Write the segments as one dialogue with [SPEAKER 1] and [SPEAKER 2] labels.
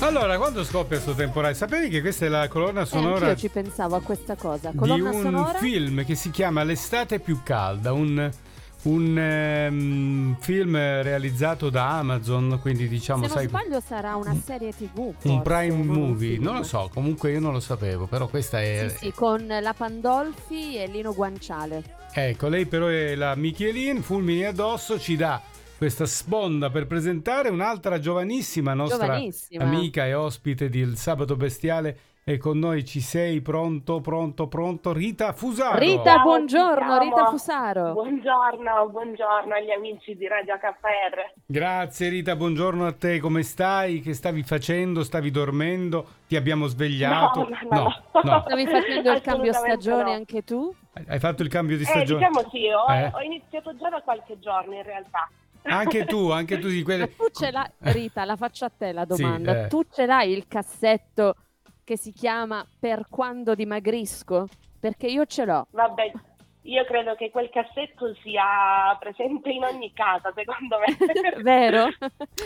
[SPEAKER 1] Allora, quando scoppia questo temporale? Sapevi che questa è la colonna
[SPEAKER 2] Eh,
[SPEAKER 1] sonora
[SPEAKER 2] anch'io ci pensavo a questa cosa.
[SPEAKER 1] di
[SPEAKER 2] Colonna
[SPEAKER 1] un
[SPEAKER 2] sonora?
[SPEAKER 1] film che si chiama L'estate più calda, un, un, ehm, film realizzato da Amazon, quindi diciamo,
[SPEAKER 2] Se non
[SPEAKER 1] sai,
[SPEAKER 2] sbaglio sarà una serie tv.
[SPEAKER 1] un
[SPEAKER 2] forse,
[SPEAKER 1] prime
[SPEAKER 2] un
[SPEAKER 1] movie,
[SPEAKER 2] film.
[SPEAKER 1] non lo so, comunque io non lo sapevo, però questa è...
[SPEAKER 2] Sì, sì, con la Pandolfi e Lino Guanciale.
[SPEAKER 1] Ecco, lei però è la Michelin, fulmini addosso, ci dà questa sponda per presentare un'altra giovanissima nostra
[SPEAKER 2] Giovanissima.
[SPEAKER 1] amica e ospite del Sabato Bestiale e con noi ci sei, pronto, pronto, pronto, Rita Fusaro.
[SPEAKER 2] Rita,
[SPEAKER 3] Ciao,
[SPEAKER 2] buongiorno, Rita. Fusaro.
[SPEAKER 3] Buongiorno, buongiorno agli amici di Radio HPR.
[SPEAKER 1] Grazie Rita, buongiorno a te, come stai? Che stavi facendo? Stavi dormendo? Ti abbiamo svegliato?
[SPEAKER 3] No, no, no.
[SPEAKER 1] no.
[SPEAKER 2] Stavi facendo il cambio stagione
[SPEAKER 3] no.
[SPEAKER 2] anche tu?
[SPEAKER 1] Hai fatto il cambio di
[SPEAKER 3] Eh,
[SPEAKER 1] stagione?
[SPEAKER 3] diciamo sì, ho,
[SPEAKER 1] Eh?
[SPEAKER 3] ho iniziato già da qualche giorno in realtà.
[SPEAKER 1] Anche tu, anche tu di quelle...
[SPEAKER 2] tu ce l'hai, Rita, la faccio a te la
[SPEAKER 1] Sì,
[SPEAKER 2] domanda.
[SPEAKER 1] eh.
[SPEAKER 2] Tu ce l'hai il cassetto che si chiama Per quando dimagrisco? Perché io ce l'ho.
[SPEAKER 3] Vabbè, io credo che quel cassetto sia presente in ogni casa, secondo me.
[SPEAKER 2] Vero?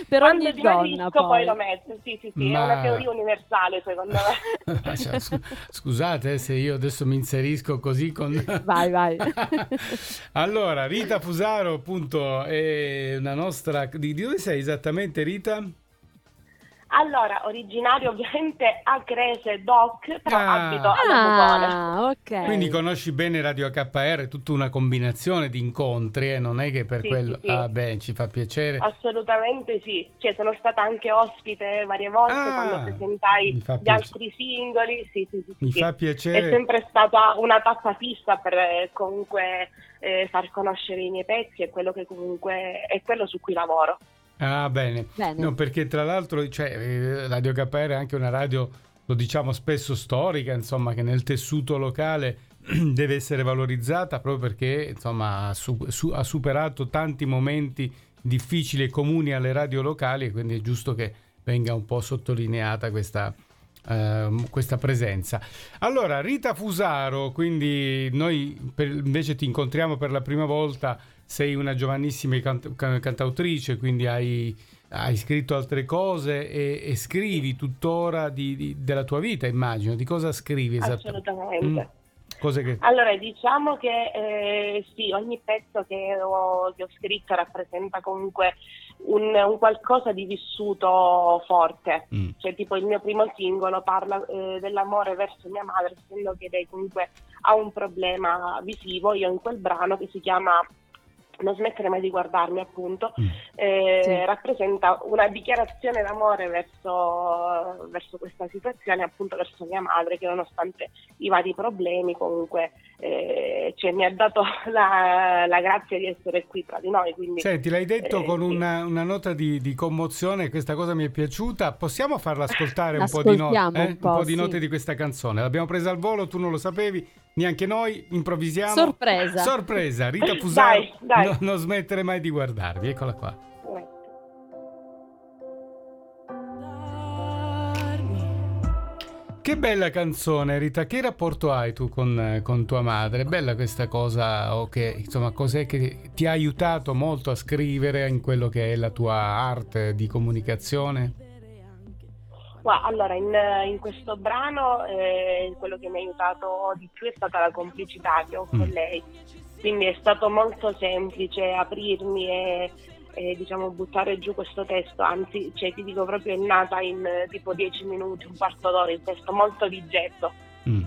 [SPEAKER 2] per
[SPEAKER 3] Quando
[SPEAKER 2] ogni donna
[SPEAKER 3] poi.
[SPEAKER 2] poi.
[SPEAKER 3] lo metto, sì sì sì,
[SPEAKER 1] Ma-
[SPEAKER 3] è una teoria universale secondo me.
[SPEAKER 1] Ah, cioè, scu- Scusate eh, se io adesso mi inserisco così con...
[SPEAKER 2] Vai, vai.
[SPEAKER 1] allora, Rita Fusaro, appunto, è una nostra... Di, di dove sei esattamente, Rita?
[SPEAKER 3] Allora, originario ovviamente a Crese Doc, però
[SPEAKER 1] Ah.
[SPEAKER 3] abito ad Agogone.
[SPEAKER 2] Ah, ok.
[SPEAKER 1] Quindi conosci bene Radio è tutta una combinazione di incontri, eh? non è che per
[SPEAKER 3] Sì,
[SPEAKER 1] quello...
[SPEAKER 3] sì, sì.
[SPEAKER 1] Ah, beh, ci fa piacere.
[SPEAKER 3] Assolutamente sì, cioè, sono stata anche ospite varie volte
[SPEAKER 1] Ah,
[SPEAKER 3] quando presentai
[SPEAKER 1] mi fa
[SPEAKER 3] gli
[SPEAKER 1] piace-
[SPEAKER 3] altri singoli, sì, sì, sì,
[SPEAKER 1] Mi
[SPEAKER 3] sì.
[SPEAKER 1] fa
[SPEAKER 3] È
[SPEAKER 1] piacere...
[SPEAKER 3] sempre stata una tappa fissa per eh, comunque eh, far conoscere i miei pezzi e quello che comunque è quello su cui lavoro.
[SPEAKER 1] Ah, bene.
[SPEAKER 2] Bene.
[SPEAKER 1] No, perché tra l'altro, cioè, eh, Radio HPR è anche una radio, lo diciamo spesso storica, insomma, che nel tessuto locale deve essere valorizzata proprio perché, insomma, ha, su- su- ha superato tanti momenti difficili e comuni alle radio locali e quindi è giusto che venga un po' sottolineata questa, ehm, questa presenza. Allora, Rita Fusaro, quindi noi per- invece ti incontriamo per la prima volta, sei una giovanissima cant- ca- cantautrice, quindi hai, hai scritto altre cose e, e scrivi tuttora di- di- della tua vita, immagino. Di cosa scrivi esattamente?
[SPEAKER 3] Assolutamente.
[SPEAKER 1] Mm. Cose che...
[SPEAKER 3] Allora, diciamo che eh, sì, ogni pezzo che ho, che ho scritto rappresenta comunque un, un qualcosa di vissuto forte.
[SPEAKER 1] Mm.
[SPEAKER 3] Cioè, tipo il mio primo singolo parla eh, dell'amore verso mia madre, essendo che lei comunque ha un problema visivo. Io in quel brano che si chiama Non smettere mai di guardarmi, appunto,
[SPEAKER 1] Mm.
[SPEAKER 3] eh,
[SPEAKER 2] Sì.
[SPEAKER 3] rappresenta una dichiarazione d'amore verso, verso questa situazione, appunto verso mia madre, che nonostante i vari problemi comunque eh, cioè, mi ha dato la, la grazia di essere qui tra di noi. Quindi,
[SPEAKER 1] Senti, l'hai detto
[SPEAKER 3] eh,
[SPEAKER 1] con
[SPEAKER 3] sì.
[SPEAKER 1] una, una nota di, di commozione, questa cosa mi è piaciuta. Possiamo farla ascoltare un po' di, no-
[SPEAKER 2] L'ascoltiamo
[SPEAKER 1] eh?
[SPEAKER 2] un po',
[SPEAKER 1] un po' di
[SPEAKER 2] sì.
[SPEAKER 1] note di questa canzone? L'abbiamo presa al volo, tu non lo sapevi, neanche noi, improvvisiamo.
[SPEAKER 2] Sorpresa.
[SPEAKER 1] Sorpresa, Rita Fusaro,
[SPEAKER 3] Dai, dai.
[SPEAKER 1] no- non smettere mai di guardarvi, eccola qua. Che bella canzone, Rita. Che rapporto hai tu con, con tua madre? Bella questa cosa, o che, insomma, cos'è che ti ha aiutato molto a scrivere in quello che è la tua arte di comunicazione?
[SPEAKER 3] Ma allora, in, in questo brano eh, quello che mi ha aiutato di più è stata la complicità che ho con
[SPEAKER 1] Mm.
[SPEAKER 3] lei. Quindi è stato molto semplice aprirmi e, e, diciamo buttare giù questo testo, anzi cioè, ti dico proprio è nata in eh, tipo 10 minuti, un quarto d'ora, il testo molto di getto.
[SPEAKER 1] Mm.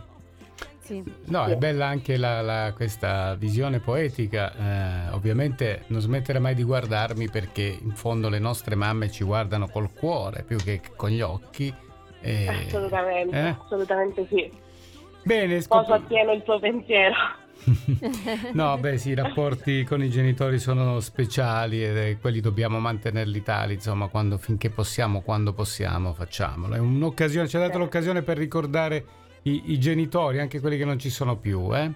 [SPEAKER 2] Sì.
[SPEAKER 1] No,
[SPEAKER 3] Sì.
[SPEAKER 1] è bella anche la- la- questa visione poetica. eh, ovviamente non smettere mai di guardarmi perché in fondo le nostre mamme ci guardano col cuore più che con gli occhi. e-
[SPEAKER 3] assolutamente,
[SPEAKER 1] eh?
[SPEAKER 3] assolutamente sì.
[SPEAKER 1] Bene,
[SPEAKER 3] Sposo
[SPEAKER 1] scop-
[SPEAKER 3] appieno il tuo pensiero.
[SPEAKER 1] No, beh sì, i rapporti con i genitori sono speciali e quelli dobbiamo mantenerli tali, insomma, quando, finché possiamo, quando possiamo, facciamolo. È un'occasione, ci ha dato
[SPEAKER 3] Certo.
[SPEAKER 1] l'occasione per ricordare i, i genitori, anche quelli che non ci sono più, eh?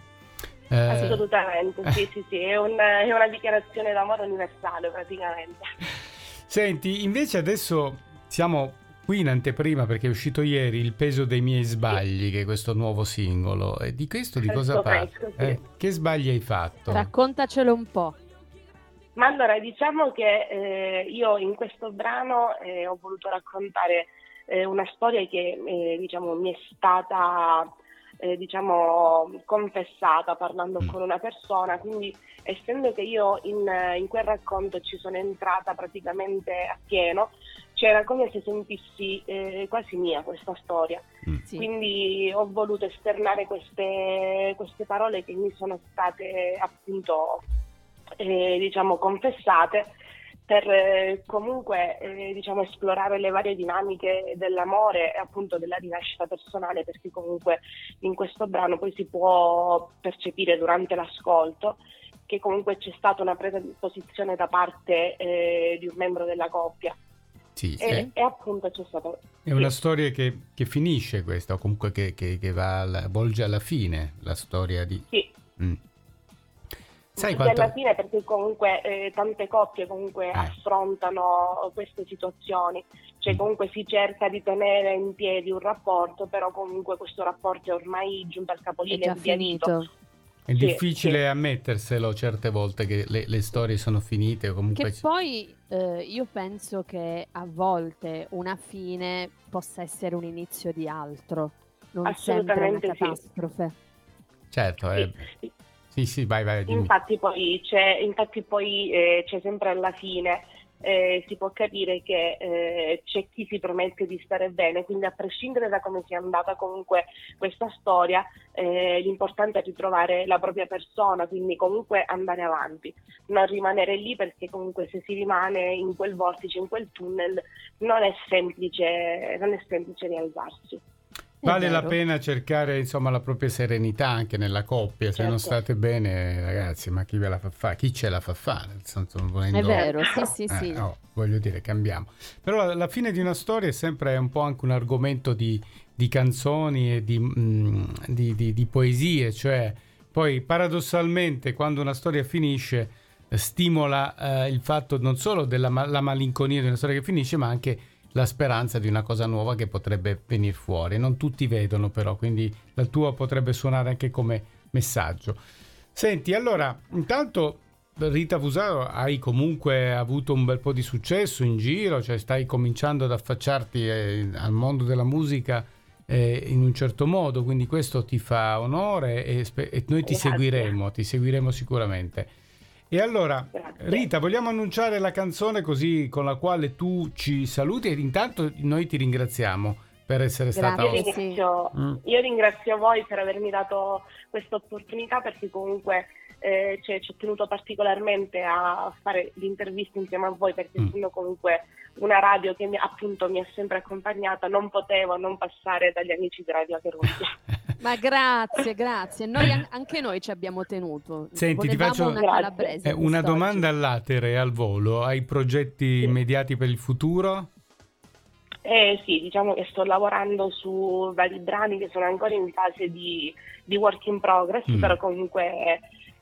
[SPEAKER 1] Eh,
[SPEAKER 3] Assolutamente, sì, sì, sì, è, un- è una dichiarazione d'amore universale praticamente.
[SPEAKER 1] Senti, invece adesso siamo qui in anteprima perché è uscito ieri Il peso dei miei sbagli, che è questo nuovo singolo. E di questo di cosa
[SPEAKER 3] fresco, sì.
[SPEAKER 1] Eh, che sbagli hai fatto?
[SPEAKER 2] Raccontacelo un po'.
[SPEAKER 3] Ma allora diciamo che eh, io in questo brano eh, ho voluto raccontare eh, una storia che eh, diciamo, mi è stata eh, diciamo, confessata parlando mm. con una persona, quindi essendo che io in, in, quel racconto ci sono entrata praticamente a pieno, c'era come se sentissi eh, quasi mia questa storia. Mm. Sì. Quindi ho voluto esternare queste, queste, parole che mi sono state appunto eh, diciamo confessate per eh, comunque eh, diciamo, esplorare le varie dinamiche dell'amore e appunto della rinascita personale, perché comunque in questo brano poi si può percepire durante l'ascolto che comunque c'è stata una presa di posizione da parte eh, di un membro della coppia.
[SPEAKER 1] Sì,
[SPEAKER 3] e, è, e, appunto c'è stato...
[SPEAKER 1] È una storia che, che, finisce questa, o comunque che, che, che va alla, volge alla fine la storia di...
[SPEAKER 3] Sì. Mm. Sai quanto... alla fine perché comunque eh, tante coppie comunque eh. affrontano queste situazioni, cioè mm. comunque si cerca di tenere in piedi un rapporto, però comunque questo rapporto è ormai giunto al capolinea,
[SPEAKER 2] è già finito.
[SPEAKER 1] È sì, difficile sì. ammetterselo certe volte che le, le, storie sono finite. Comunque
[SPEAKER 2] che poi eh, io penso che a volte una fine possa essere un inizio di altro, non sempre una catastrofe.
[SPEAKER 1] Sì. Certo, è... Sì, sì, vai, vai.
[SPEAKER 3] Dimmi. Infatti poi, c'è, infatti poi eh, c'è sempre alla fine, eh, si può capire che eh, c'è chi si promette di stare bene, quindi a prescindere da come sia andata comunque questa storia, eh, l'importante è ritrovare la propria persona, quindi comunque andare avanti, non rimanere lì perché comunque se si rimane in quel vortice, in quel tunnel, non è semplice, non è semplice rialzarsi.
[SPEAKER 1] Vale la pena cercare insomma la propria serenità anche nella coppia, certo. se non certo. state bene ragazzi, ma chi ve la fa fare? Chi ce la fa fare?
[SPEAKER 2] Senso, volendo... È vero, sì sì eh, sì.
[SPEAKER 1] Oh, voglio dire, cambiamo. Però la, fine di una storia è sempre un po' anche un argomento di, di canzoni e di, mm, di, di, poesie, cioè poi paradossalmente quando una storia finisce stimola eh, il fatto non solo della la malinconia di una storia che finisce, ma anche la speranza di una cosa nuova che potrebbe venire fuori. Non tutti vedono però, quindi la tua potrebbe suonare anche come messaggio. Senti, allora, intanto Rita Fusaro hai comunque avuto un bel po' di successo in giro, cioè stai cominciando ad affacciarti eh, al mondo della musica eh, in un certo modo, quindi questo ti fa onore e, e noi ti Grazie. seguiremo, ti seguiremo sicuramente. E allora, Grazie. Rita, vogliamo annunciare la canzone così con la quale tu ci saluti e intanto noi ti ringraziamo per essere stata
[SPEAKER 3] io ringrazio, mm. io ringrazio voi per avermi dato questa opportunità perché comunque eh, cioè, ci ho tenuto particolarmente a fare l'intervista insieme a voi perché mm. essendo comunque una radio che mi, appunto mi ha sempre accompagnata non potevo non passare dagli amici di Radio Acherontia.
[SPEAKER 2] Ma grazie, grazie. Noi, anche noi ci abbiamo tenuto.
[SPEAKER 1] Senti, ti faccio una, eh, una domanda all'atere al volo. Hai progetti sì. immediati per il futuro?
[SPEAKER 3] Eh sì, diciamo che sto lavorando su vari brani che sono ancora in fase di, di work in progress, mm. però comunque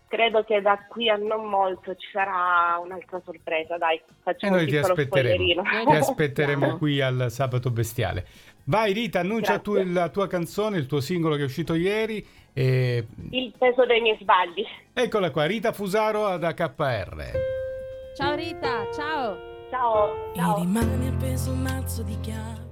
[SPEAKER 3] credo che da qui a non molto ci sarà un'altra sorpresa, dai,
[SPEAKER 1] facciamo e noi ti aspetteremo, ti aspetteremo qui al Sabato Bestiale. Vai Rita, annuncia tu la tua canzone, il tuo singolo che è uscito ieri. E...
[SPEAKER 3] Il peso dei miei sbagli.
[SPEAKER 1] Eccola qua, Rita Fusaro ad AKR.
[SPEAKER 2] Ciao Rita, ciao.
[SPEAKER 3] Ciao. ciao.
[SPEAKER 4] E rimane appeso un mazzo di chiavi